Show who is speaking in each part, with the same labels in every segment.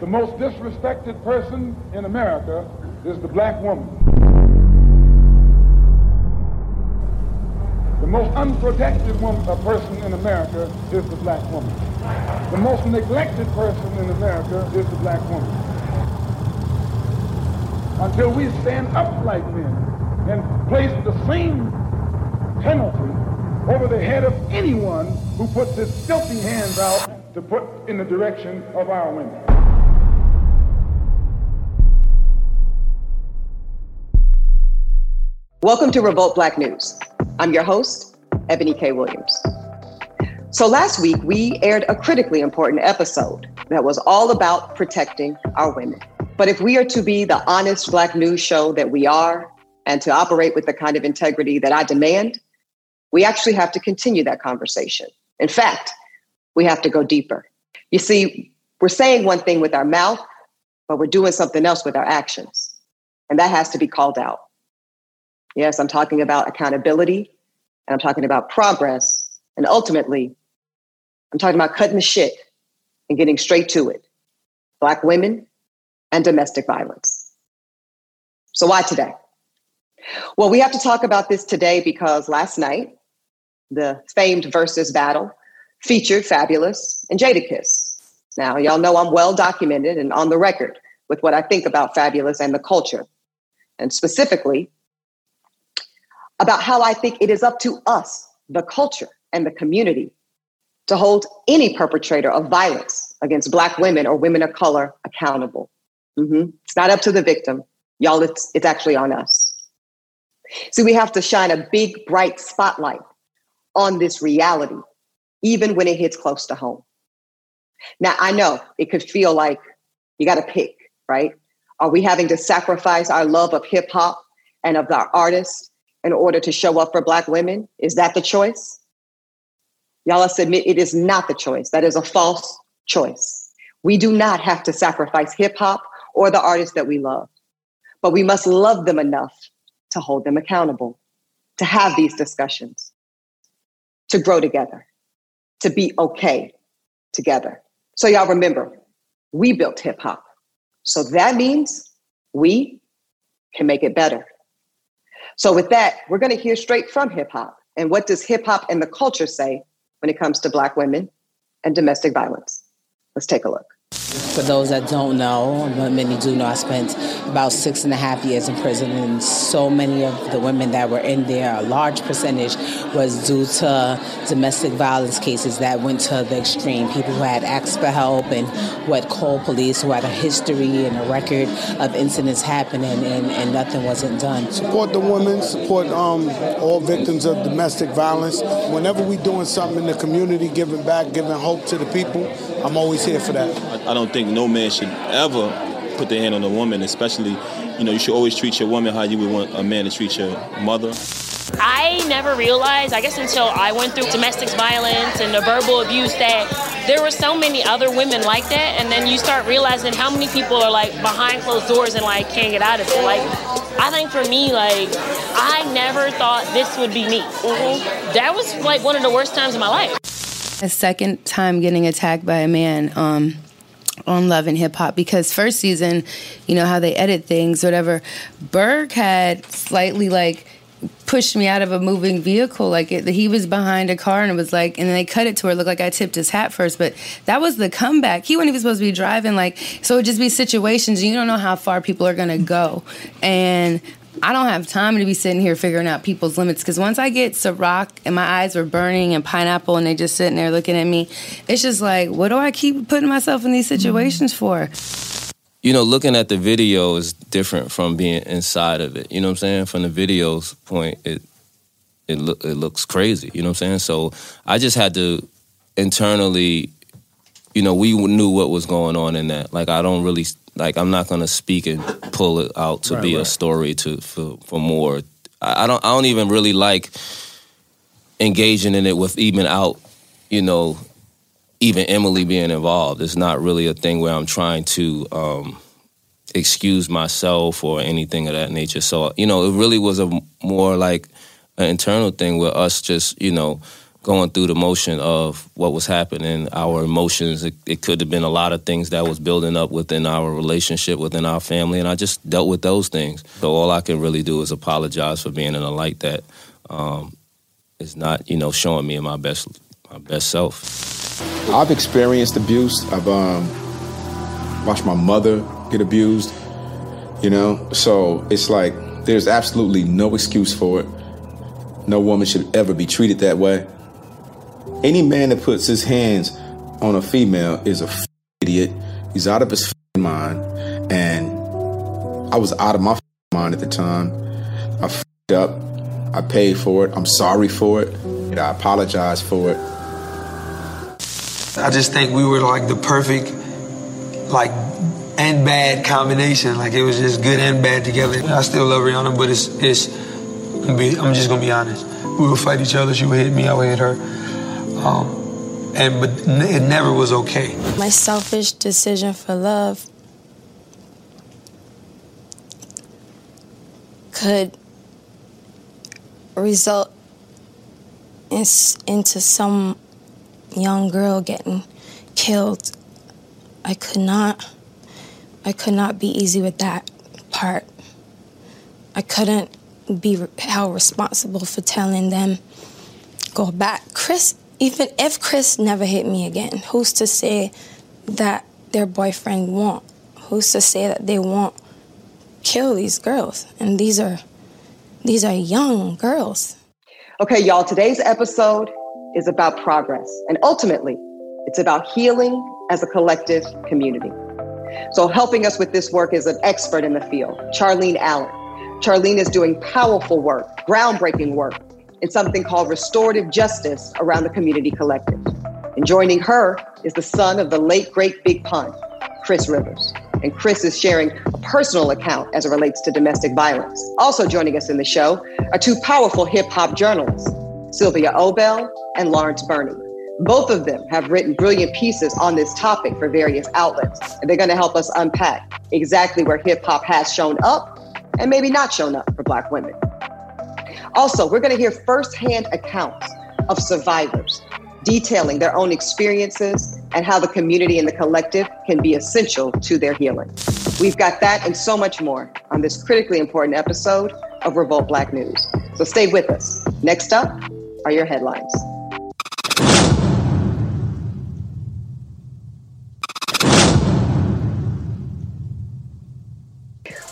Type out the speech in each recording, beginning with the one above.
Speaker 1: The most disrespected person in America is the black woman. The most unprotected woman, a uh, person in America is the black woman. The most neglected person in America is the black woman. Until we stand up like men and place the same penalty over the head of anyone who puts his filthy hands out to put in the direction of our women.
Speaker 2: Welcome to Revolt Black News. I'm your host, Eboni K. Williams. So last week, we aired a critically important episode that was all about protecting our women. But if we are to be the honest Black news show that we are, and to operate with the kind of integrity that I demand, we actually have to continue that conversation. In fact, we have to go deeper. You see, we're saying one thing with our mouth, but we're doing something else with our actions. And that has to be called out. Yes, I'm talking about accountability, and I'm talking about progress, and ultimately, I'm talking about cutting the shit and getting straight to it. Black women and domestic violence. So, why today? Well, we have to talk about this today because last night the famed versus battle featured Fabolous and Jadakiss. Now, y'all know I'm well documented and on the record with what I think about Fabolous and the culture, and specifically about how I think it is up to us, the culture and the community, to hold any perpetrator of violence against Black women or women of color accountable. Mm-hmm. It's not up to the victim. Y'all, it's, it's actually on us. See, we have to shine a big, bright spotlight on this reality, even when it hits close to home. Now, I know it could feel like you got to pick, right? Are we having to sacrifice our love of hip hop and of our artists in order to show up for Black women? Is that the choice? Y'all must admit it is not the choice. That is a false choice. We do not have to sacrifice hip hop or the artists that we love, but we must love them enough to hold them accountable, to have these discussions, to grow together, to be okay together. So, y'all remember, we built hip hop. So that means we can make it better. So, with that, we're going to hear straight from hip hop. And what does hip hop and the culture say when it comes to Black women and domestic violence? Let's take a look.
Speaker 3: For those that don't know, but many do know, I spent about six and a half years in prison, and so many of the women that were in there, a large percentage, was due to domestic violence cases that went to the extreme. People who had asked for help and who had called police, who had a history and a record of incidents happening, and, and nothing wasn't done.
Speaker 4: Support the women, support um, all victims of domestic violence. Whenever we're doing something in the community, giving back, giving hope to the people, I'm always here for that.
Speaker 5: I don't think no man should ever put their hand on a woman, especially, you know, you should always treat your woman how you would want a man to treat your mother.
Speaker 6: I never realized, I guess until I went through domestic violence and the verbal abuse, that there were so many other women like that. And then you start realizing how many people are like behind closed doors and like can't get out of it. Like, I think for me, like, I never thought this would be me. Mm-hmm. That was like one of the worst times of my life.
Speaker 7: A second time getting attacked by a man. Um, on Love and Hip Hop because first season, you know how they edit things, whatever. Berg had slightly like pushed me out of a moving vehicle. Like it, he was behind a car and it was like, and they cut it to where it looked like I tipped his hat first. But that was the comeback. He wasn't even supposed to be driving. Like so, it just be situations and you don't know how far people are gonna go, and I don't have time to be sitting here figuring out people's limits because once I get Ciroc and my eyes are burning and pineapple and they just sitting there looking at me, it's just like, what do I keep putting myself in these situations for?
Speaker 8: You know, looking at the video is different from being inside of it. You know what I'm saying? From the video's point, it it look it looks crazy. You know what I'm saying? So I just had to internally, you know, we knew what was going on in that. Like I don't really like I'm not gonna speak and pull it out to right, be right. a story to for, for more. I, I, don't I don't even really like engaging in it with even out, you know, even Emily being involved. It's not really a thing where I'm trying to um, excuse myself or anything of that nature. So you know, it really was a more like an internal thing with us just you know going through the motion of what was happening, our emotions. It, it, could have been a lot of things that was building up within our relationship, within our family, and I just dealt with those things. So all I can really do is apologize for being in a light that um, is not, you know, showing me my best my best self.
Speaker 9: I've experienced abuse. I've um, watched my mother get abused. You know, so it's like there's absolutely no excuse for it. No woman should ever be treated that way. Any man that puts his hands on a female is a f- idiot. He's out of his f- mind. And I was out of my f- mind at the time. I up. I paid for it. I'm sorry for it. And I apologize for it.
Speaker 10: I just think we were like the perfect, like, and bad combination. Like it was just good and bad together. I still love Rihanna, but it's it's. I'm just gonna be honest. We would fight each other. She would hit me. I would hit her. Um, and but it never was okay.
Speaker 11: My selfish decision for love could result in, into some young girl getting killed. I could not. I could not be easy with that part. I couldn't be held responsible for telling them go back. Chris even if Chris never hit me again, who's to say that their boyfriend won't? Who's to say that they won't kill these girls? And these are these are young girls.
Speaker 2: Okay, y'all, today's episode is about progress. And ultimately, it's about healing as a collective community. So, helping us with this work is an expert in the field, Charlene Allen. Charlene is doing powerful work, groundbreaking work in something called restorative justice around the community collective. And joining her is the son of the late, great Big Pun, Chris Rivers. And Chris is sharing a personal account as it relates to domestic violence. Also joining us in the show are two powerful hip hop journalists, Sylvia Obell and Lawrence Burney. Both of them have written brilliant pieces on this topic for various outlets, and they're going to help us unpack exactly where hip hop has shown up and maybe not shown up for Black women. Also, we're going to hear firsthand accounts of survivors detailing their own experiences and how the community and the collective can be essential to their healing. We've got that and so much more on this critically important episode of Revolt Black News. So stay with us. Next up are your headlines.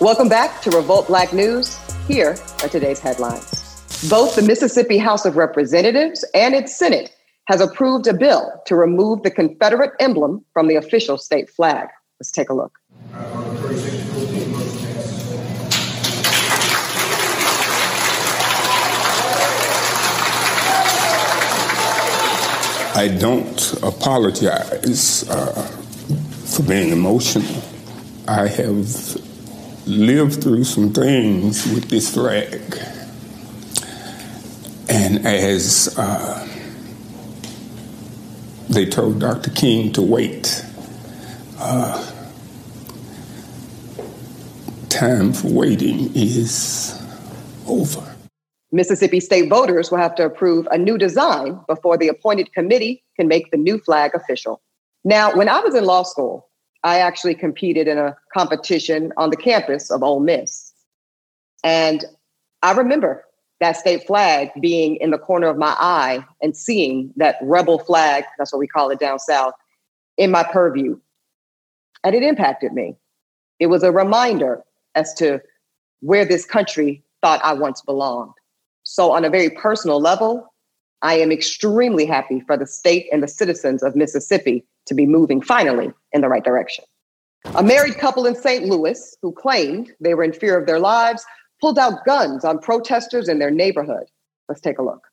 Speaker 2: Welcome back to Revolt Black News. Here are today's headlines. Both the Mississippi House of Representatives and its Senate has approved a bill to remove the Confederate emblem from the official state flag. Let's take a look.
Speaker 12: I don't apologize uh, for being emotional. I have lived through some things with this flag. And as uh, they told Dr. King to wait, uh, time for waiting is over.
Speaker 2: Mississippi state voters will have to approve a new design before the appointed committee can make the new flag official. Now, when I was in law school, I actually competed in a competition on the campus of Ole Miss. And I remember that state flag being in the corner of my eye and seeing that rebel flag, that's what we call it down south, in my purview. And it impacted me. It was a reminder as to where this country thought I once belonged. So, on a very personal level, I am extremely happy for the state and the citizens of Mississippi to be moving finally in the right direction. A married couple in St. Louis who claimed they were in fear of their lives pulled out guns on protesters in their neighborhood. Let's take a look.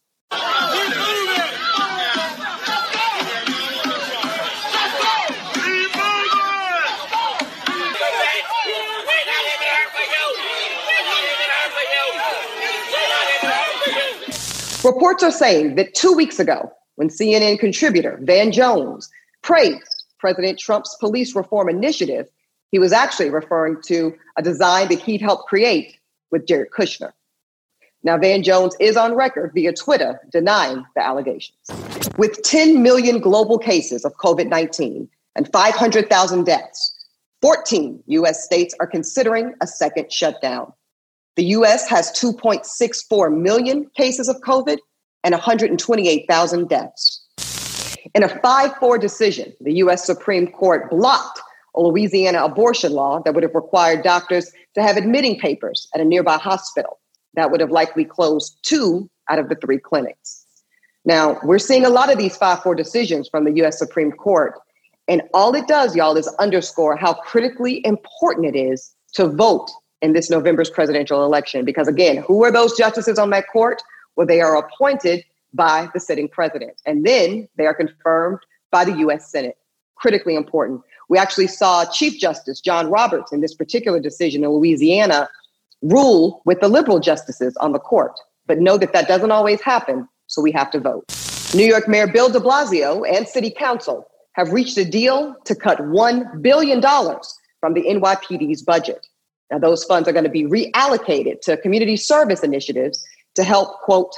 Speaker 2: Reports are saying that two weeks ago, when CNN contributor Van Jones praised President Trump's police reform initiative, he was actually referring to a design that he'd helped create with Jared Kushner. Now, Van Jones is on record via Twitter denying the allegations. With 10 million global cases of COVID 19 and 500,000 deaths, 14 US states are considering a second shutdown. The US has 2.64 million cases of COVID and 128,000 deaths. In a 5 4 decision, the US Supreme Court blocked a Louisiana abortion law that would have required doctors to have admitting papers at a nearby hospital that would have likely closed two out of the three clinics. Now, we're seeing a lot of these 5 4 decisions from the US Supreme Court. And all it does, y'all, is underscore how critically important it is to vote in this November's presidential election. Because again, who are those justices on that court? Well, they are appointed by the sitting president, and then they are confirmed by the US Senate. Critically important. We actually saw Chief Justice John Roberts in this particular decision in Louisiana rule with the liberal justices on the court. But know that that doesn't always happen, so we have to vote. New York Mayor Bill de Blasio and City Council have reached a deal to cut $1 billion from the NYPD's budget. Now, those funds are going to be reallocated to community service initiatives to help, quote,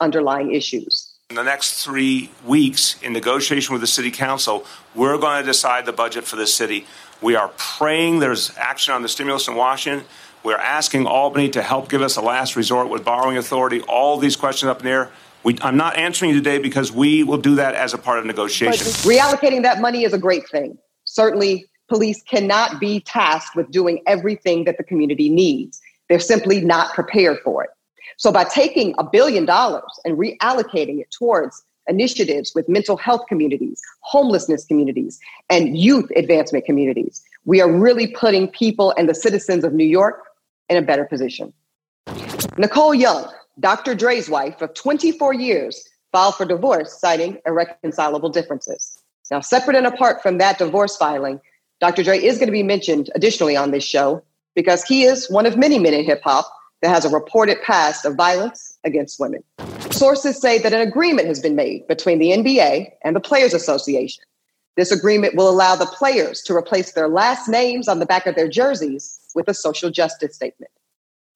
Speaker 2: underlying issues.
Speaker 13: In the next three weeks, in negotiation with the city council, we're going to decide the budget for the city. We are praying there's action on the stimulus in Washington. We're asking Albany to help give us a last resort with borrowing authority. All these questions up in there. We, I'm not answering you today because we will do that as a part of negotiation.
Speaker 2: Reallocating that money is a great thing. Certainly, police cannot be tasked with doing everything that the community needs. They're simply not prepared for it. So, by taking a billion dollars and reallocating it towards initiatives with mental health communities, homelessness communities, and youth advancement communities, we are really putting people and the citizens of New York in a better position. Nicole Young, Dr. Dre's wife of 24 years, filed for divorce, citing irreconcilable differences. Now, separate and apart from that divorce filing, Dr. Dre is going to be mentioned additionally on this show because he is one of many men in hip hop that has a reported past of violence against women. Sources say that an agreement has been made between the NBA and the Players Association. This agreement will allow the players to replace their last names on the back of their jerseys with a social justice statement.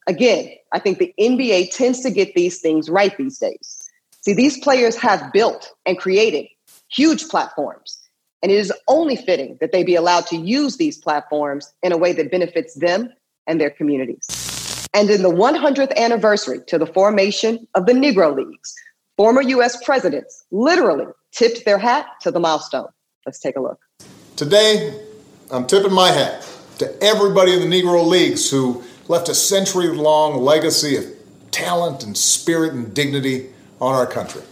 Speaker 2: Again, I think the NBA tends to get these things right these days. See, these players have built and created huge platforms, and it is only fitting that they be allowed to use these platforms in a way that benefits them and their communities. And in the 100th anniversary to the formation of the Negro Leagues, former US presidents literally tipped their hat to the milestone. Let's take a look.
Speaker 14: Today, I'm tipping my hat to everybody in the Negro Leagues who left a century long legacy of talent and spirit and dignity on our country.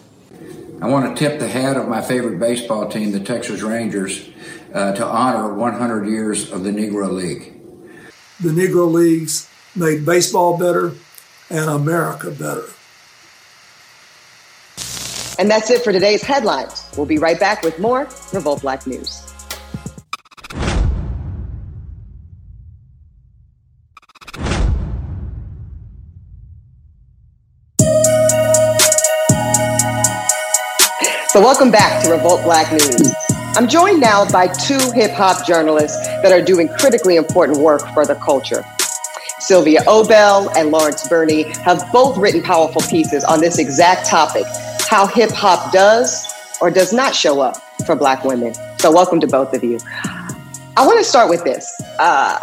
Speaker 15: I want to tip the hat of my favorite baseball team, the Texas Rangers, uh, to honor 100 years of the Negro League.
Speaker 16: The Negro Leagues made baseball better and America better.
Speaker 2: And that's it for today's headlines. We'll be right back with more Revolt Black News. So, welcome back to Revolt Black News. I'm joined now by two hip hop journalists that are doing critically important work for the culture. Sylvia Obell and Lawrence Burney have both written powerful pieces on this exact topic how hip hop does or does not show up for Black women. So, welcome to both of you. I want to start with this. Uh,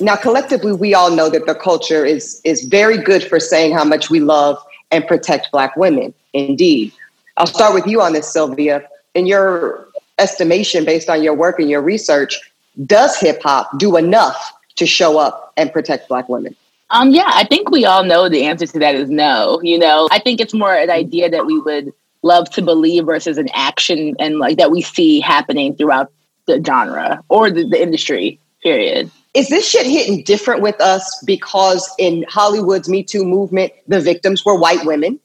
Speaker 2: now, collectively, we all know that the culture is, is very good for saying how much we love and protect Black women. Indeed. I'll start with you on this, Sylvia. In your estimation, based on your work and your research, does hip hop do enough to show up and protect Black women?
Speaker 17: Um, yeah, I think we all know the answer to that is no. You know, I think it's more an idea that we would love to believe versus an action and like that we see happening throughout the genre or the, the industry, period.
Speaker 2: Is this shit hitting different with us because in Hollywood's Me Too movement, the victims were white women?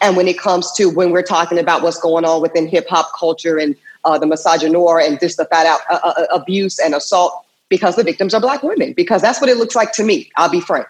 Speaker 2: And when it comes to when we're talking about what's going on within hip hop culture and uh, the misogynoir and just the fat out uh, uh, abuse and assault, because the victims are black women because that's what it looks like to me i'll be frank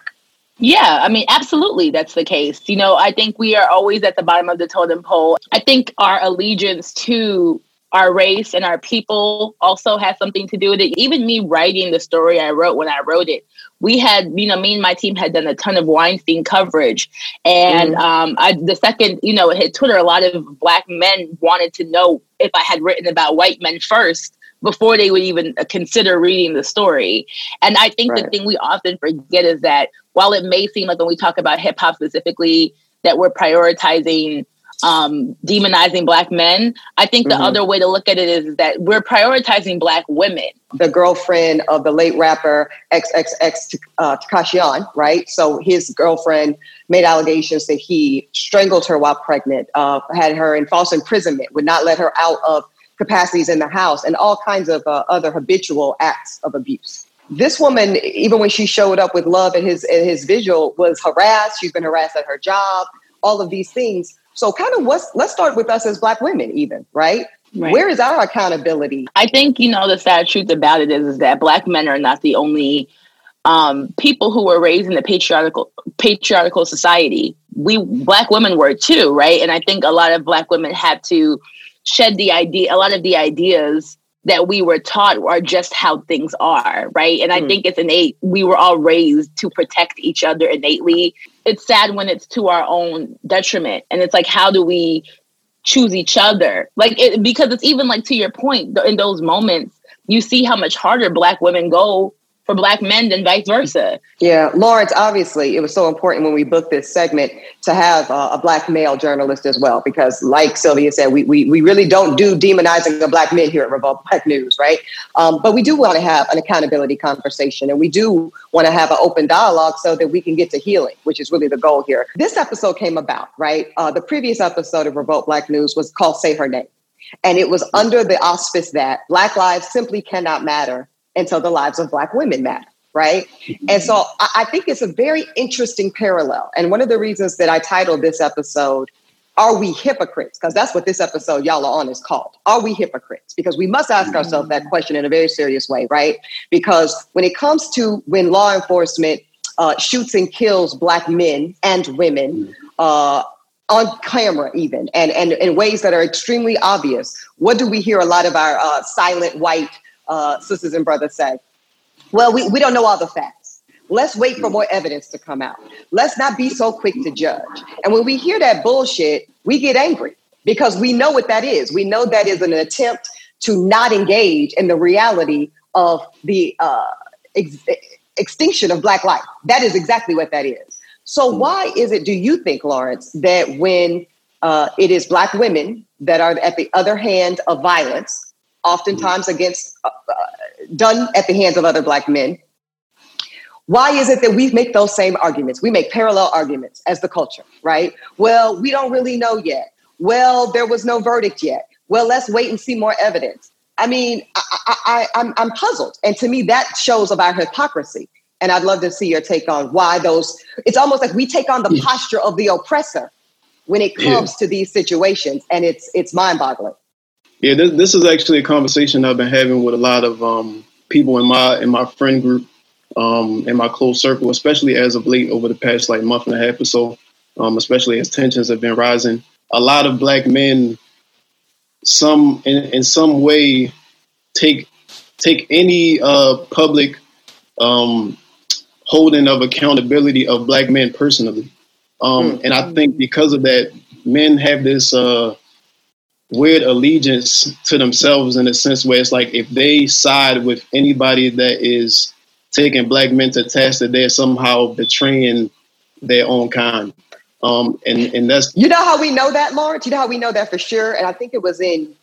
Speaker 17: yeah, I mean, absolutely, that's the case. You know, I think we are always at the bottom of the totem pole. I think our allegiance to our race and our people also has something to do with it. Even me writing the story I wrote when I wrote it, we had, you know, me and my team had done a ton of Weinstein coverage. And mm. um, I, the second, you know, it hit Twitter, a lot of black men wanted to know if I had written about white men first before they would even consider reading the story. And I think right. the thing we often forget is that while it may seem like when we talk about hip hop specifically, that we're prioritizing um, demonizing black men. I think the mm-hmm. other way to look at it is that we're prioritizing black women.
Speaker 2: The girlfriend of the late rapper XXX uh, Tekashi right? So his girlfriend made allegations that he strangled her while pregnant, uh, had her in false imprisonment, would not let her out of capacities in the house, and all kinds of uh, other habitual acts of abuse. This woman, even when she showed up with love at his at his visual, was harassed. She's been harassed at her job. All of these things so kind of what's let's start with us as black women even, right? Right. Where is our accountability?
Speaker 17: I think you know the sad truth about it is, is that black men are not the only um, people who were raised in a patriarchal patriarchal society. We black women were too, right? And I think a lot of black women had to shed the idea, a lot of the ideas that we were taught are just how things are, right? And I mm. think it's innate. We were all raised to protect each other innately. It's sad when it's to our own detriment. And it's like, how do we choose each other? Like, it, because it's even like to your point, in those moments, you see how much harder Black women go for black men than vice versa.
Speaker 2: Yeah, Lawrence, obviously, it was so important when we booked this segment to have uh, a black male journalist as well, because like Sylvia said, we, we, we really don't do demonizing of black men here at Revolt Black News, right? Um, but we do want to have an accountability conversation and we do want to have an open dialogue so that we can get to healing, which is really the goal here. This episode came about, right? Uh, the previous episode of Revolt Black News was called Say Her Name. And it was under the auspice that Black lives simply cannot matter until the lives of Black women matter. Right. And so I think it's a very interesting parallel. And one of the reasons that I titled this episode, Are We Hypocrites? Because that's what this episode y'all are on is called. Are we hypocrites? Because we must ask ourselves that question in a very serious way, right? Because when it comes to when law enforcement uh, shoots and kills Black men and women, uh, on camera even and, and in ways that are extremely obvious what do we hear a lot of our uh, silent white uh, sisters and brothers say, well, we, we don't know all the facts. Let's wait for more evidence to come out. Let's not be so quick to judge. And when we hear that bullshit, we get angry because we know what that is. We know that is an attempt to not engage in the reality of the uh, ex- extinction of Black life. That is exactly what that is. So, why is it, do you think, Lawrence, that when uh, it is Black women that are at the other hand of violence, oftentimes against uh, uh, done at the hands of other black men. Why is it that we make those same arguments? We make parallel arguments as the culture right? Well we don't really know yet. Well there was no verdict yet. Well let's wait and see more evidence. I mean I, I, I'm, I'm puzzled. And to me that shows of our hypocrisy. And i'd love to see your take on why those it's almost like we take on the posture of the oppressor when it comes yeah. to these situations. And it's it's mind-boggling
Speaker 18: yeah, this, this is actually a conversation I've been having with a lot of um, people in my in my friend group, um, in my close circle, especially as of late over the past like month and a half or so, um, especially as tensions have been rising. A lot of black men, some in, in some way, take take any uh, public um, holding of accountability of black men personally, mm-hmm. and I think because of that, men have this. Uh, weird allegiance to themselves in a sense where it's like if they side with anybody that is taking black men to task that they're somehow betraying their own kind. Um, and, and that's
Speaker 2: you know how we know that, Lawrence. You know how we know that for sure. And I think it was in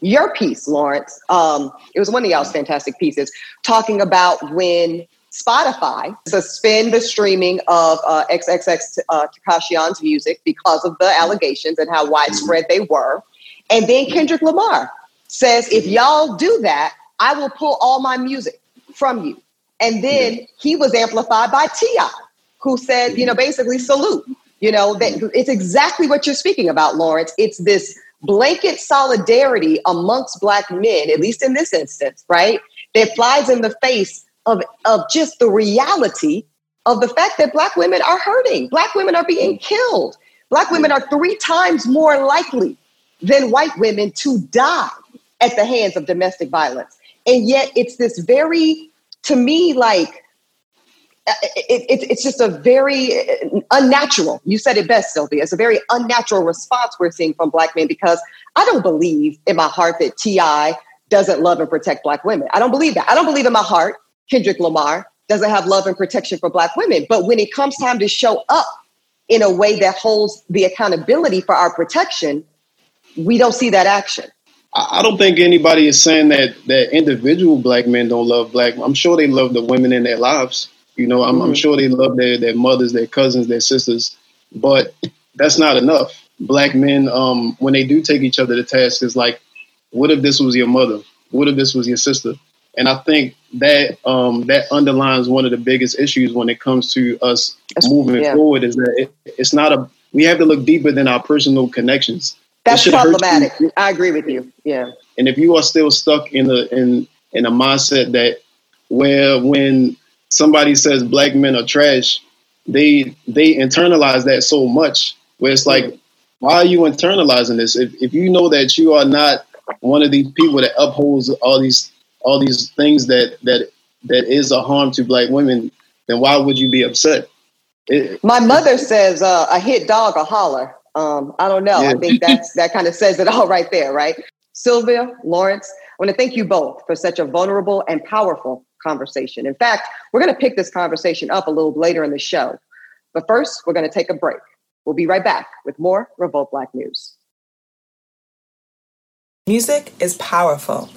Speaker 2: your piece, Lawrence. Um, it was one of y'all's fantastic pieces talking about when Spotify suspend the streaming of uh, XXX uh, Tekashi music because of the allegations and how widespread they were. And then Kendrick Lamar says, if y'all do that, I will pull all my music from you. And then he was amplified by T.I., who said, you know, basically salute. You know, that it's exactly what you're speaking about, Lawrence. It's this blanket solidarity amongst black men, at least in this instance, right? That flies in the face of, of just the reality of the fact that Black women are hurting. Black women are being killed. Black women are three times more likely than white women to die at the hands of domestic violence. And yet it's this very, to me, like, uh, it, it, it's just a very uh, unnatural, you said it best, Sylvia. It's a very unnatural response we're seeing from Black men because I don't believe in my heart that T.I. doesn't love and protect Black women. I don't believe that. I don't believe in my heart Kendrick Lamar doesn't have love and protection for Black women. But when it comes time to show up in a way that holds the accountability for our protection, we don't see that action.
Speaker 18: I don't think anybody is saying that that individual black men don't love black. I'm sure they love the women in their lives. You know, I'm, mm-hmm. I'm sure they love their their mothers, their cousins, their sisters, but that's not enough. Black men, um, when they do take each other to task, is like, what if this was your mother? What if this was your sister? And I think that um, that underlines one of the biggest issues when it comes to us moving yeah. forward is that it, it's not a we have to look deeper than our personal connections.
Speaker 2: That's problematic. I agree with you. Yeah.
Speaker 18: And if you are still stuck in the in in a mindset that where when somebody says black men are trash, they they internalize that so much where it's like, mm. why are you internalizing this? If if you know that you are not one of these people that upholds all these all these things that that that is a harm to black women, then why would you be upset?
Speaker 2: It, My mother says uh, a hit dog a holler. Um, I don't know. Yeah. I think that's that kind of says it all right there, right? Sylvia, Lawrence, I want to thank you both for such a vulnerable and powerful conversation. In fact, we're going to pick this conversation up a little later in the show. But first, we're going to take a break. We'll be right back with more Revolt Black News.
Speaker 19: Music is powerful.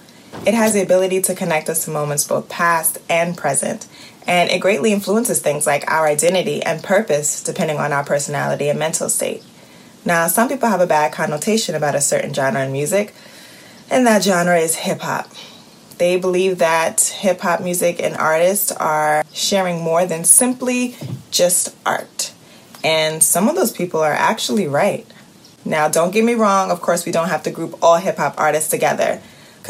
Speaker 19: It has the ability to connect us to moments both past and present, and it greatly influences things like our identity and purpose depending on our personality and mental state. Now, some people have a bad connotation about a certain genre in music, and that genre is hip hop. They believe that hip hop music and artists are sharing more than simply just art. And some of those people are actually right. Now, don't get me wrong, of course, we don't have to group all hip hop artists together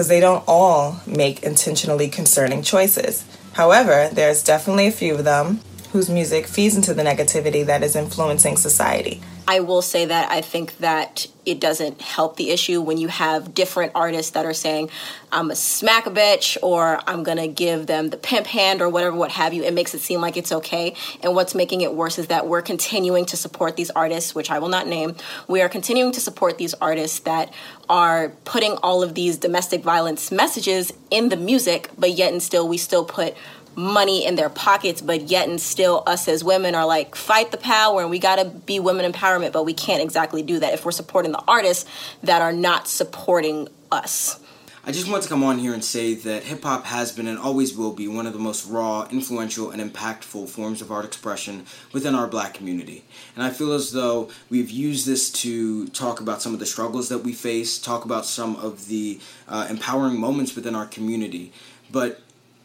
Speaker 19: because they don't all make intentionally concerning choices. However, there's definitely a few of them whose music feeds into the negativity that is influencing society.
Speaker 20: I will say that I think that it doesn't help the issue when you have different artists that are saying, I'm a smack a bitch or I'm gonna give them the pimp hand or whatever, what have you. It makes it seem like it's okay. And what's making it worse is that we're continuing to support these artists, which I will not name. We are continuing to support these artists that are putting all of these domestic violence messages in the music, but yet and still we still put money in their pockets, but yet and still us as women are like, fight the power and we gotta be women empowerment, but we can't exactly do that if we're supporting the artists that are not supporting us.
Speaker 21: I just want to come on here and say that hip hop has been and always will be one of the most raw, influential, and impactful forms of art expression within our black community. And I feel as though we've used this to talk about some of the struggles that we face, talk about some of the uh, empowering moments within our community. But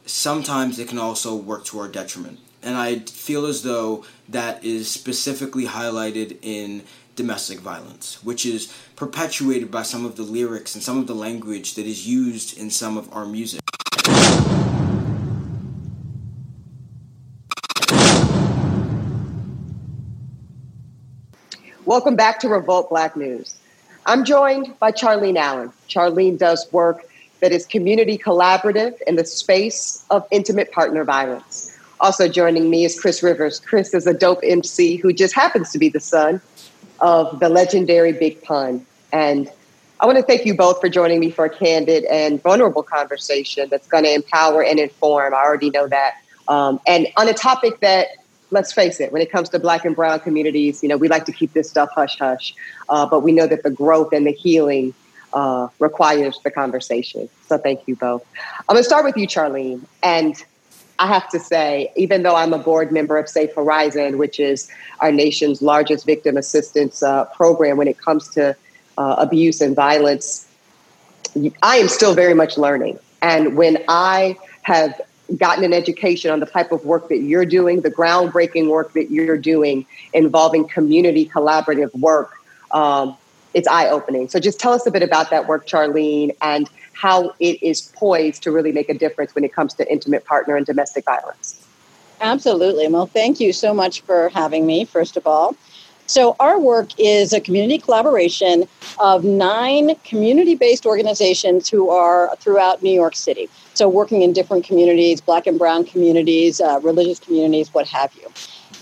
Speaker 21: sometimes it can also work to our detriment. And I feel as though that is specifically highlighted in domestic violence, which is perpetuated by some of the lyrics and some of the language that is used in some of our music.
Speaker 2: Welcome back to Revolt Black News. I'm joined by Charlene Allen. Charlene does work that is community collaborative in the space of intimate partner violence. Also joining me is Chris Rivers. Chris is a dope MC who just happens to be the son of the legendary Big Pun. And I want to thank you both for joining me for a candid and vulnerable conversation that's going to empower and inform. I already know that. Um, and on a topic that, let's face it, when it comes to Black and Brown communities, you know, we like to keep this stuff hush hush. Uh, but we know that the growth and the healing uh, requires the conversation. So thank you both. I'm going to start with you, Charlene. And I have to say, even though I'm a board member of Safe Horizon, which is our nation's largest victim assistance uh, program when it comes to uh, abuse and violence, I am still very much learning. And when I have gotten an education on the type of work that you're doing, the groundbreaking work that you're doing involving community collaborative work, um, it's eye opening. So just tell us a bit about that work, Charlene, and how it is poised to really make a difference when it comes to intimate partner and domestic violence.
Speaker 22: Absolutely. Well, thank you so much for having me, first of all.
Speaker 23: So, our work is a community collaboration of nine community based organizations who are throughout New York City. So, working in different communities, black and brown communities, uh, religious communities, what have you.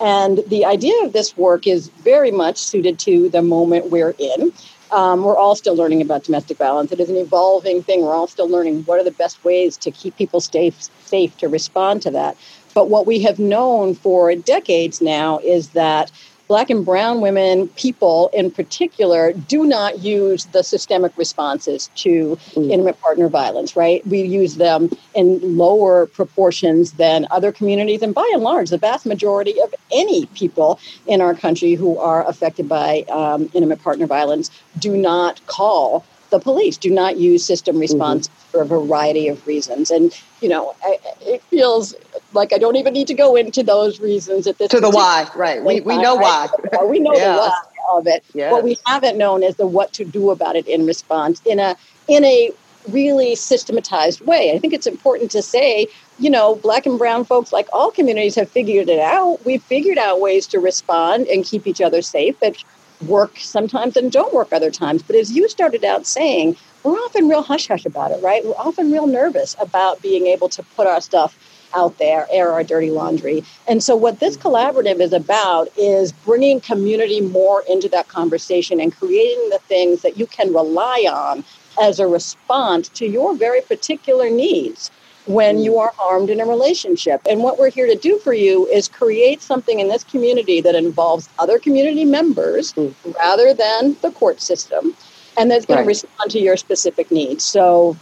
Speaker 23: And the idea of this work is very much suited to the moment we're in. Um, we're all still learning about domestic violence. It is an evolving thing. We're all still learning what are the best ways to keep people safe, safe to respond to that. But what we have known for decades now is that black and brown women, people in particular, do not use the systemic responses to mm. intimate partner violence, right? We use them in lower proportions than other communities. And by and large, the vast majority of any people in our country who are affected by um, intimate partner violence do not call the police, do not use system response mm-hmm. for a variety of reasons. And, you know, I, it feels like I don't even need to go into those reasons at this.
Speaker 2: To the why, right? We, we know why.
Speaker 23: we know yeah. the why of it. Yes. What we haven't known is the what to do about it in response in a in a really systematized way. I think it's important to say, you know, black and brown folks, like all communities, have figured it out. We've figured out ways to respond and keep each other safe that work sometimes and don't work other times. But as you started out saying, we're often real hush hush about it, right? We're often real nervous about being able to put our stuff out there, air our dirty laundry. And so, what this collaborative is about is bringing community more into that conversation and creating the things that you can rely on as a response to your very particular needs when you are harmed in a relationship. And what we're here to do for you is create something in this community that involves other community members rather than the court system and that's going right. to respond to your specific needs. So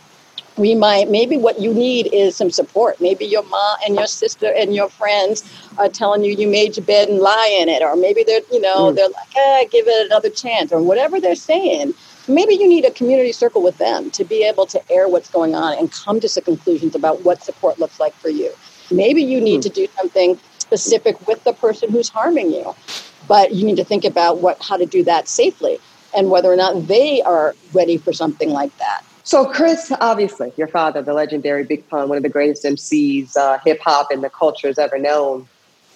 Speaker 23: we might maybe what you need is some support maybe your mom and your sister and your friends are telling you you made your bed and lie in it or maybe they're you know mm. they're like eh, give it another chance or whatever they're saying maybe you need a community circle with them to be able to air what's going on and come to some conclusions about what support looks like for you maybe you need mm. to do something specific with the person who's harming you but you need to think about what how to do that safely and whether or not they are ready for something like that
Speaker 2: so, Chris, obviously, your father, the legendary Big Pun, one of the greatest MCs uh, hip hop and the culture has ever known.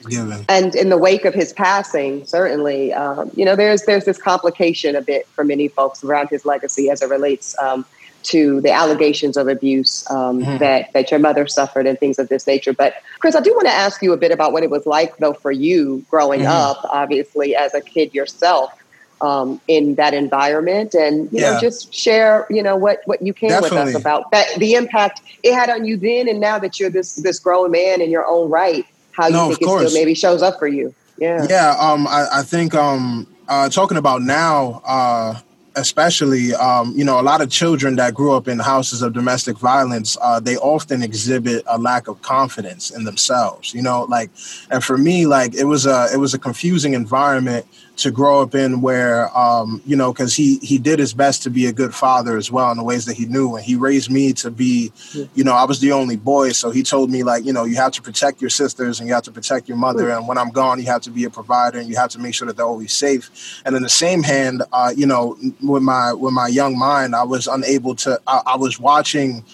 Speaker 22: Given.
Speaker 2: And in the wake of his passing, certainly, um, you know, there's there's this complication a bit for many folks around his legacy as it relates um, to the allegations of abuse um, mm-hmm. that that your mother suffered and things of this nature. But Chris, I do want to ask you a bit about what it was like, though, for you growing mm-hmm. up, obviously as a kid yourself um, in that environment and you yeah. know just share you know what what you can Definitely. with us about that the impact it had on you then and now that you're this this grown man in your own right how no, you think it still maybe shows up for you yeah
Speaker 22: yeah um i, I think um uh talking about now uh especially, um, you know, a lot of children that grew up in houses of domestic violence, uh, they often exhibit a lack of confidence in themselves. You know, like, and for me, like, it was a it was a confusing environment to grow up in where um, you know because he he did his best to be a good father as well in the ways that he knew. And he raised me to be you know i was the only boy. So he told me like you know you have to protect your sisters and you have to protect your mother. And when i'm gone you have to be a provider and you have to make sure that they're always safe. And in the same hand uh, you know with my with my young mind i was unable to I, I was watching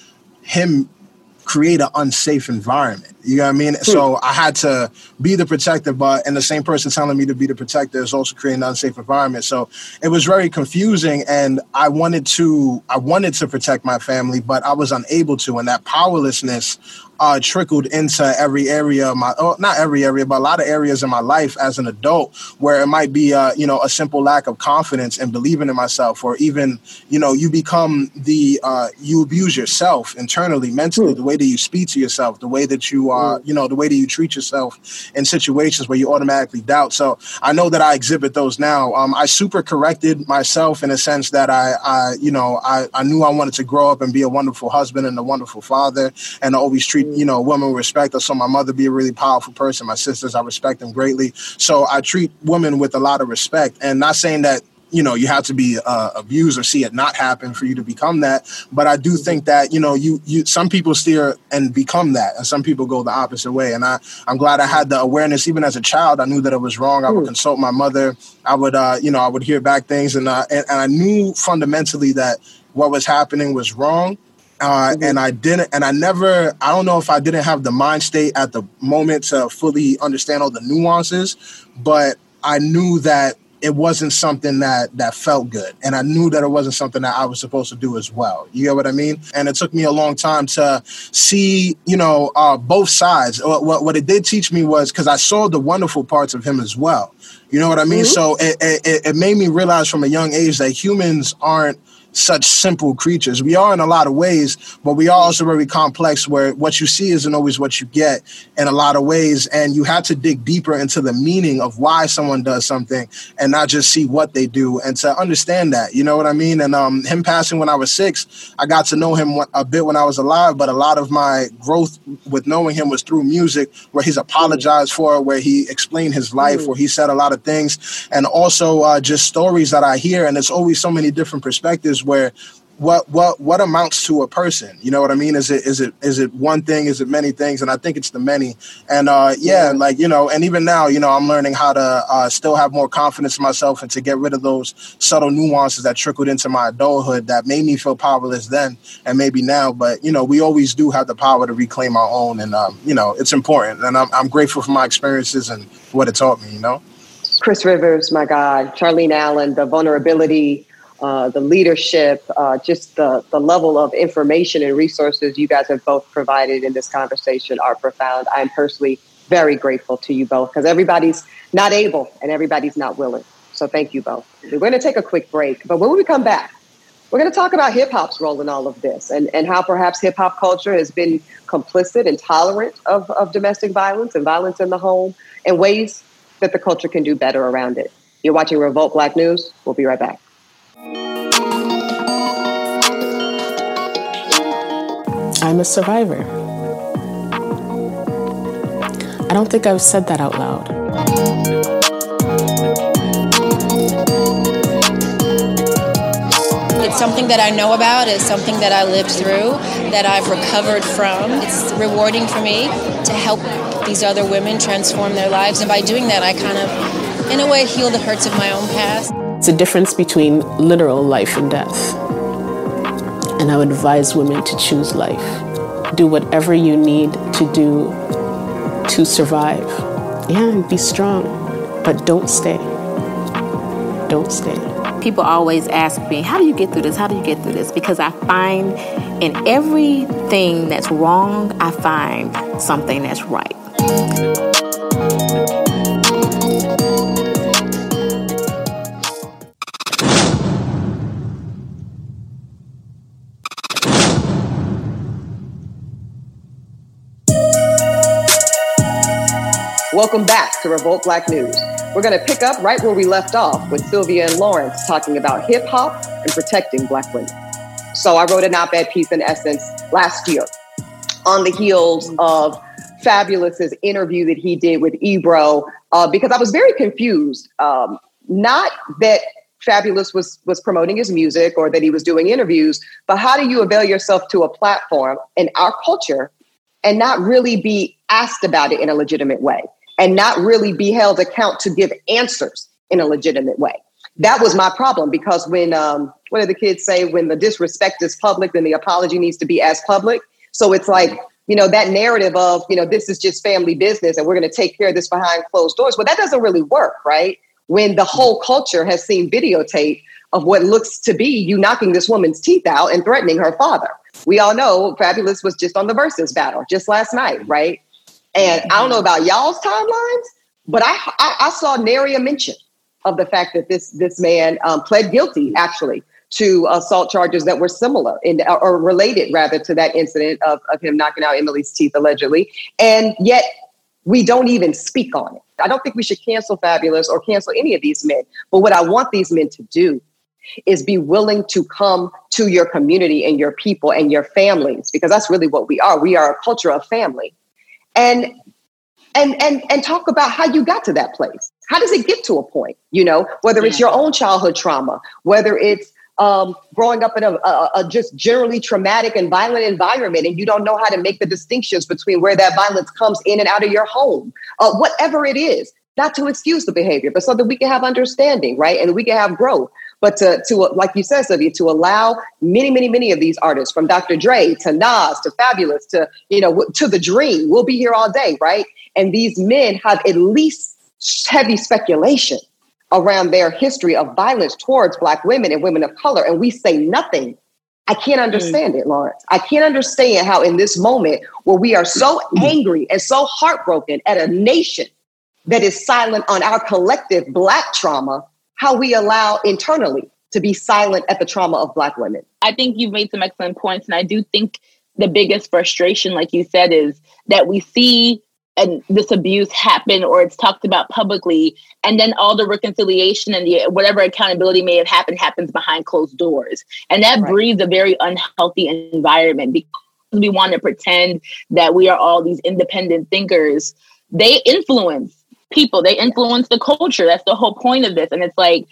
Speaker 22: him create an unsafe environment. You know what I mean? Hmm. So I had to be the protector, but and the same person telling me to be the protector is also creating an unsafe environment. So it was very confusing, and I wanted to I wanted to protect my family, but I was unable to, and that powerlessness uh, trickled into every area of my, oh, not every area, but a lot of areas in my life as an adult, where it might be, uh, you know, a simple lack of confidence and believing in myself, or even, you know, you become the, uh, you abuse yourself internally, mentally, mm. the way that you speak to yourself, the way that you are, mm. you know, the way that you treat yourself in situations where you automatically doubt. So I know that I exhibit those now. Um, I super corrected myself in a sense that I, I you know, I, I knew I wanted to grow up and be a wonderful husband and a wonderful father and always treat you know, women respect. I saw my mother be a really powerful person. My sisters, I respect them greatly. So I treat women with a lot of respect. And not saying that you know you have to be uh, abused or see it not happen for you to become that but i do think that you know you you some people steer and become that and some people go the opposite way and i i'm glad i had the awareness even as a child i knew that it was wrong i would hmm. consult my mother i would uh, you know i would hear back things and, uh, and and i knew fundamentally that what was happening was wrong uh, mm-hmm. and I didn't, and I never, I don't know if I didn't have the mind state at the moment to fully understand all the nuances, but I knew that it wasn't something that that felt good, and I knew that it wasn't something that I was supposed to do as well. You get what I mean? And it took me a long time to see, you know, uh, both sides. What what it did teach me was because I saw the wonderful parts of him as well. You know what I mean? Mm-hmm. So it, it it made me realize from a young age that humans aren't such simple creatures. We are in a lot of ways, but we are also very complex where what you see isn't always what you get in a lot of ways. And you have to dig deeper into the meaning of why someone does something and not just see what they do and to understand that, you know what I mean? And um, him passing when I was six, I got to know him a bit when I was alive, but a lot of my growth with knowing him was through music where he's apologized for, where he explained his life, where he said a lot of things, and also uh, just stories that I hear. And it's always so many different perspectives where what what what amounts to a person? You know what i mean? Is it is it is it one thing? Is it many things? And i think it's the many. And uh yeah like you know and even now you know i'm learning how to uh, still have more confidence in myself and to get rid of those subtle nuances that trickled into my adulthood that made me feel powerless then and maybe now. But you know we always do have the power to reclaim our own. And um, you know it's important. And I'm, I'm grateful for my experiences and what it taught me you know?
Speaker 2: Chris rivers my god charlene allen the vulnerability uh, the leadership, uh, just the, the level of information and resources you guys have both provided in this conversation are profound. I'm personally very grateful to you both because everybody's not able and everybody's not willing. So thank you both. We're going to take a quick break, but when we come back, we're going to talk about hip hop's role in all of this and, and how perhaps hip hop culture has been complicit and tolerant of, of domestic violence and violence in the home and ways that the culture can do better around it. You're watching Revolt Black News. We'll be right back.
Speaker 24: I'm a survivor. I don't think I've said that out loud.
Speaker 25: It's something that I know about, it's something that I lived through, that I've recovered from. It's rewarding for me to help these other women transform their lives. And by doing that, I kind of, in a way, heal the hurts of my own past.
Speaker 24: It's a difference between literal life and death. And I would advise women to choose life. Do whatever you need to do to survive. Yeah, and be strong, but don't stay. Don't stay.
Speaker 26: People always ask me, How do you get through this? How do you get through this? Because I find in everything that's wrong, I find something that's right.
Speaker 2: Welcome back to Revolt Black News. We're going to pick up right where we left off with Sylvia and Lawrence talking about hip hop and protecting Black women. So I wrote an op ed piece in Essence last year on the heels of Fabolous's interview that he did with Ebro uh, because I was very confused. Um, not that Fabolous was was promoting his music or that he was doing interviews, but how do you avail yourself to a platform in our culture and not really be asked about it in a legitimate way? And not really be held account to give answers in a legitimate way. That was my problem because when um, what do the kids say? When the disrespect is public, then the apology needs to be as public. So it's like you know that narrative of you know this is just family business and we're going to take care of this behind closed doors. But that doesn't really work, right? When the whole culture has seen videotape of what looks to be you knocking this woman's teeth out and threatening her father. We all know Fabolous was just on the Verzuz battle just last night, right? And I don't know about y'all's timelines, but I I, I saw nary a mention of the fact that this this man um, pled guilty actually to assault charges that were similar in, or related rather to that incident of, of him knocking out Emily's teeth allegedly. And yet we don't even speak on it. I don't think we should cancel Fabolous or cancel any of these men. But what I want these men to do is be willing to come to your community and your people and your families because that's really what we are. We are a culture of family and and and and talk about how you got to that place how does it get to a point you know whether yeah. it's your own childhood trauma whether it's um, growing up in a, a, a, just generally traumatic and violent environment and you don't know how to make the distinctions between where that violence comes in and out of your home uh, whatever it is not to excuse the behavior but so that we can have understanding right and we can have growth but to, to like you said, Sylvia, to allow many, many, many of these artists, from Dr. Dre to Nas to Fabolous to you know to the Dream, we'll be here all day, right? And these men have at least heavy speculation around their history of violence towards Black women and women of color, and we say nothing. I can't mm. understand mm. it, Lawrence. I can't understand how, in this moment where we are so angry and so heartbroken at a nation that is silent on our collective Black trauma, how we allow internally to be silent at the trauma of Black women.
Speaker 17: I think you've made some excellent points. And I do think the biggest frustration, like you said, is that we see and this abuse happen or it's talked about publicly and then all the reconciliation and the whatever accountability may have happened happens behind closed doors and that right. breeds a very unhealthy environment because we want to pretend that we are all these independent thinkers they influence people. They influence the culture. That's the whole point of this. And it's like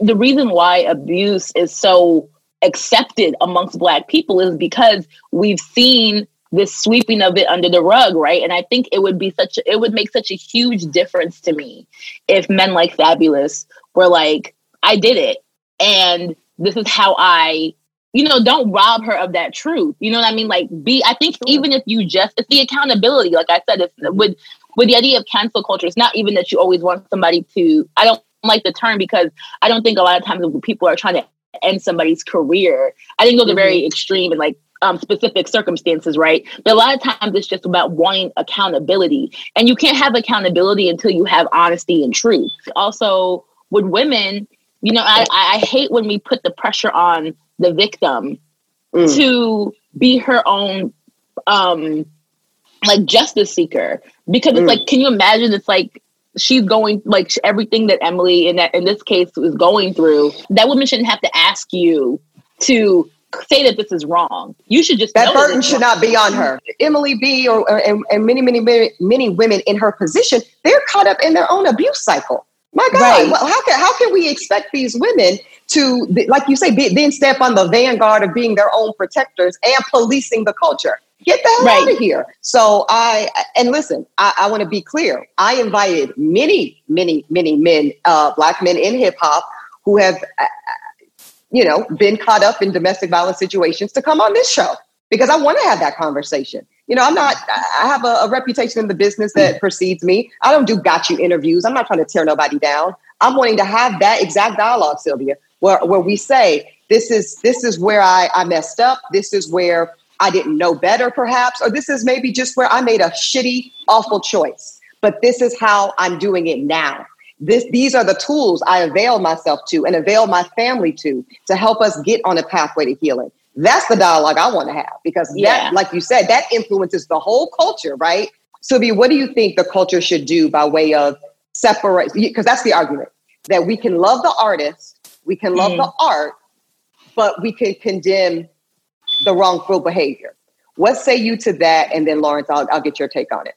Speaker 17: the reason why abuse is so accepted amongst black people is because we've seen this sweeping of it under the rug right? And i think it would be such a, it would make such a huge difference to me if men like Fabolous were like i did it and this is how i you know don't rob her of that truth you know what i mean like be i think even if you just it's the accountability like i said it's with with the idea of cancel culture it's not even that you always want somebody to i don't like the term because i don't think a lot of times people are trying to end somebody's career. I think those mm-hmm. are very mm-hmm. extreme and like um, specific circumstances, right? But a lot of times it's just about wanting accountability. And you can't have accountability until you have honesty and truth. Also, with women, you know, I, I hate when we put the pressure on the victim mm. to be her own um like justice seeker because it's mm. like can you imagine it's like she's going like everything that Emily in that in this case was going through. That woman shouldn't have to ask you to say that this is wrong. You should just
Speaker 2: that burden should not be on her. Emily B. Or, or and, and, many, many, many, many women in her position, they're caught up in their own abuse cycle. My God, right. how can how can we expect these women to, like you say, be, then step on the vanguard of being their own protectors and policing the culture? Get the hell right. out of here. So I and listen, I, I want to be clear. I invited many, many, many men, uh, black men in hip hop who have, uh, you know, been caught up in domestic violence situations to come on this show because I want to have that conversation. You know, I'm not. I have a, a reputation in the business that precedes me. I don't do got you interviews. I'm not trying to tear nobody down. I'm wanting to have that exact dialogue, Sylvia, where where we say this is this is where I, I messed up. This is where I didn't know better, perhaps, or this is maybe just where I made a shitty, awful choice. But this is how I'm doing it now. This, these are the tools I avail myself to and avail my family to to help us get on a pathway to healing. That's the dialogue I want to have because yeah. that, like you said, that influences the whole culture, right? Sylvia, what do you think the culture should do by way of separate? Because that's the argument that we can love the artist, we can love mm. the art, but we can condemn the wrongful behavior. What say you to that? And then Lawrence, I'll, I'll get your take on it.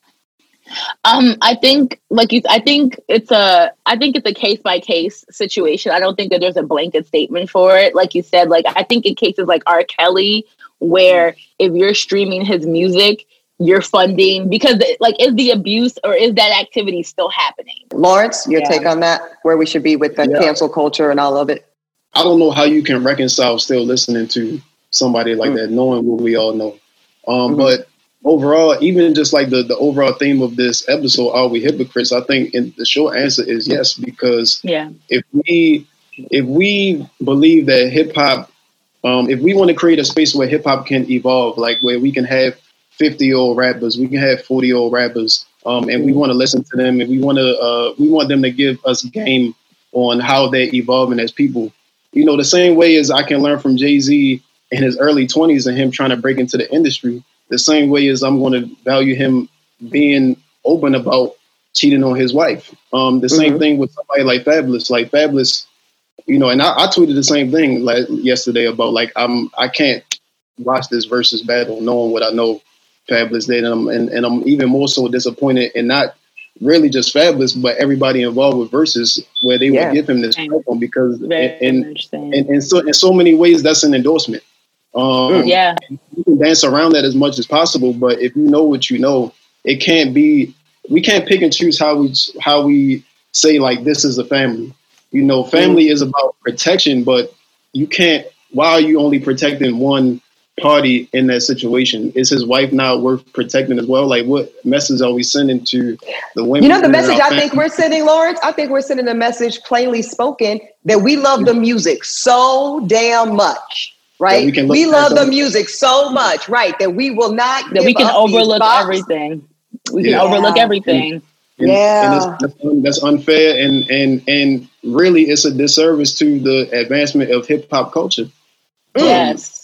Speaker 17: Um, I think, like you, I think it's a, I think it's a case by case situation. I don't think that there's a blanket statement for it. Like you said, like I think in cases like R. Kelly, where if you're streaming his music, you're funding because like is the abuse or is that activity still happening?
Speaker 2: Lawrence, your yeah. take on that? Where we should be with the yeah. cancel culture and all of it?
Speaker 18: I don't know how you can reconcile still listening to somebody like mm-hmm. that, knowing what we all know. Um, mm-hmm. But overall, even just like the, the overall theme of this episode, are we hypocrites? I think in, the short answer is yes, because
Speaker 17: yeah.
Speaker 18: if we if we believe that hip hop, um, if we want to create a space where hip hop can evolve, like where we can have fifty year old rappers, we can have forty year old rappers, um, and we want to listen to them, and we want to uh, we want them to give us game on how they're evolving as people. You know, the same way as I can learn from Jay Z in his early 20s and him trying to break into the industry, the same way as I'm going to value him being open about cheating on his wife. Um, the mm-hmm. same thing with somebody like Fabolous. Like Fabolous, you know, and I, I, tweeted the same thing like yesterday about like I'm I can't watch this Verzuz battle knowing what I know Fabolous did, and I'm and, and I'm even more so disappointed in not really just Fabolous, but everybody involved with Verzuz where they yeah. would give him this platform because in, in, in, so in so many ways that's an endorsement.
Speaker 17: Um, yeah,
Speaker 18: you can dance around that as much as possible, but if you know what you know, it can't be. We can't pick and choose how we how we say like this is a family. You know, family mm-hmm. is about protection, but you can't. Why are you only protecting one party in that situation? Is his wife not worth protecting as well? Like, what message are we sending to the women?
Speaker 2: You know, the message I think we're sending, Lawrence. I think we're sending a message plainly spoken that we love the music so damn much. Right, we, we love the music so much, right? That we will not
Speaker 17: that we can overlook everything. We can yeah. overlook everything.
Speaker 18: And,
Speaker 17: yeah,
Speaker 18: and that's unfair, and and and really, it's a disservice to the advancement of hip hop culture.
Speaker 17: Yes.
Speaker 18: Um,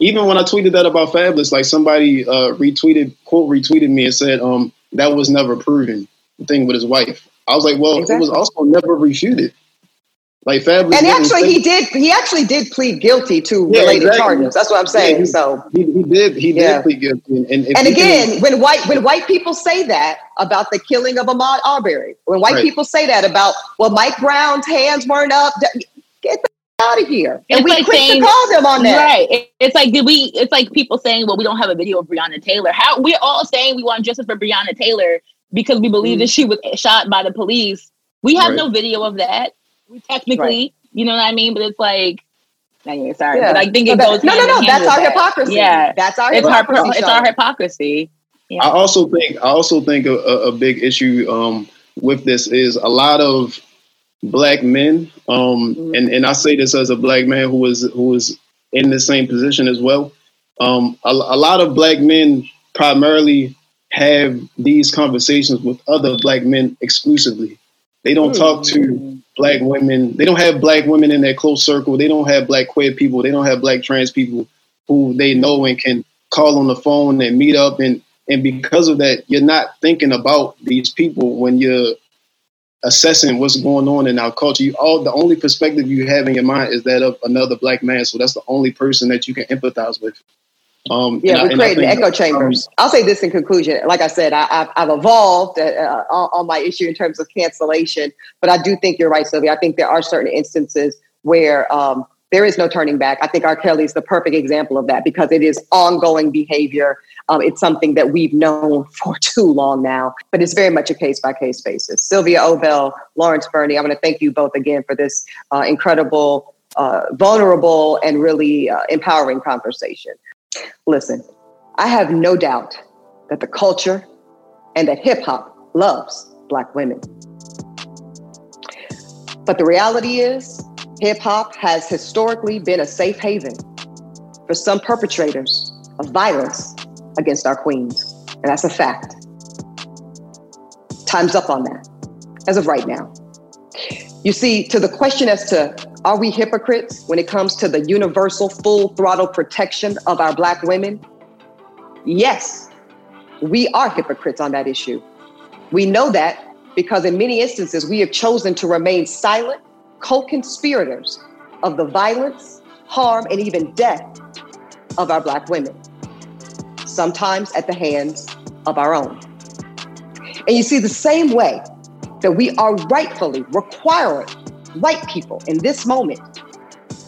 Speaker 18: Even when I tweeted that about Fabolous, like somebody uh, retweeted, quote retweeted me and said, um, that was never proven. The thing with his wife. I was like, well, exactly. it was also never refuted. Like Fabolous.
Speaker 2: and actually, he did. He actually did plead guilty to yeah, related exactly. charges. That's what I'm saying. Yeah, he, so
Speaker 18: he, he, did. He yeah. did plead guilty. And, and,
Speaker 2: and again, can, when white when white people say that about the killing of Ahmaud Arbery, when white right. people say that about well, Mike Brown's hands weren't up, out of here. And it's we like quick saying, to call them on that.
Speaker 17: Right. It's like did we it's like people saying, well, we don't have a video of Breonna Taylor. How we're all saying we want justice for Breonna Taylor because we believe mm. that she was shot by the police. We have right. no video of that we technically, right. you know what I mean? But it's like, anyway, sorry, yeah. but I think it goes.
Speaker 2: No, no, no. That's our that. hypocrisy. Yeah, that's our.
Speaker 17: It's
Speaker 2: hypocrisy
Speaker 17: our. It's our hypocrisy.
Speaker 18: Yeah. I also think. I also think a, a big issue um, with this is a lot of black men, um, mm-hmm. and and I say this as a black man who was who was in the same position as well. Um, a, a lot of black men primarily have these conversations with other black men exclusively. They don't mm. talk to black women. They don't have black women in their close circle. They don't have black queer people. They don't have black trans people who they know and can call on the phone and meet up. And and because of that, you're not thinking about these people when you're assessing what's going on in our culture. You all the only perspective you have in your mind is that of another black man. So that's the only person that you can empathize with.
Speaker 2: Um, yeah, we're creating echo chambers. Um, I'll say this in conclusion. Like I said, I, have I've evolved uh, uh, on, on, my issue in terms of cancellation, but I do think you're right, Sylvia. I think there are certain instances where um, there is no turning back. I think R. Kelly is the perfect example of that because it is ongoing behavior. Um, it's something that we've known for too long now, but it's very much a case by case basis. Sylvia Obell, Lawrence Burney, I want to thank you both again for this uh, incredible, uh, vulnerable, and really uh, empowering conversation. Listen, I have no doubt that the culture and that hip hop loves Black women. But the reality is, hip hop has historically been a safe haven for some perpetrators of violence against our queens. And that's a fact. Time's up on that, as of right now. You see, to the question as to are we hypocrites when it comes to the universal full throttle protection of our Black women? Yes, we are hypocrites on that issue. We know that because in many instances we have chosen to remain silent co conspirators of the violence, harm, and even death of our Black women, sometimes at the hands of our own. And you see, the same way that we are rightfully requiring white people in this moment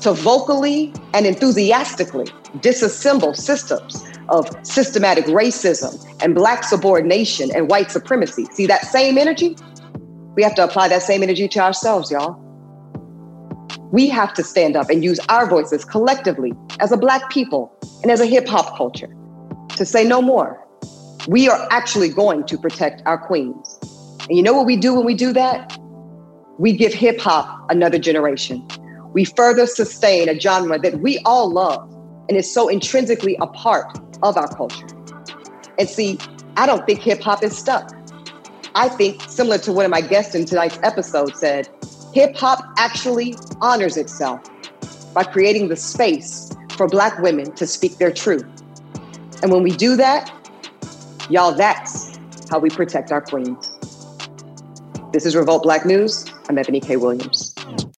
Speaker 2: to vocally and enthusiastically disassemble systems of systematic racism and black subordination and white supremacy. See that same energy? We have to apply that same energy to ourselves, y'all. We have to stand up and use our voices collectively as a black people and as a hip hop culture to say no more. We are actually going to protect our queens. And you know what we do when we do that? we give hip hop another generation. We further sustain a genre that we all love and is so intrinsically a part of our culture. And see, I don't think hip hop is stuck. I think, similar to one of my guests in tonight's episode said, hip hop actually honors itself by creating the space for Black women to speak their truth. And when we do that, y'all, that's how we protect our queens. This is Revolt Black News. I'm Eboni K. Williams.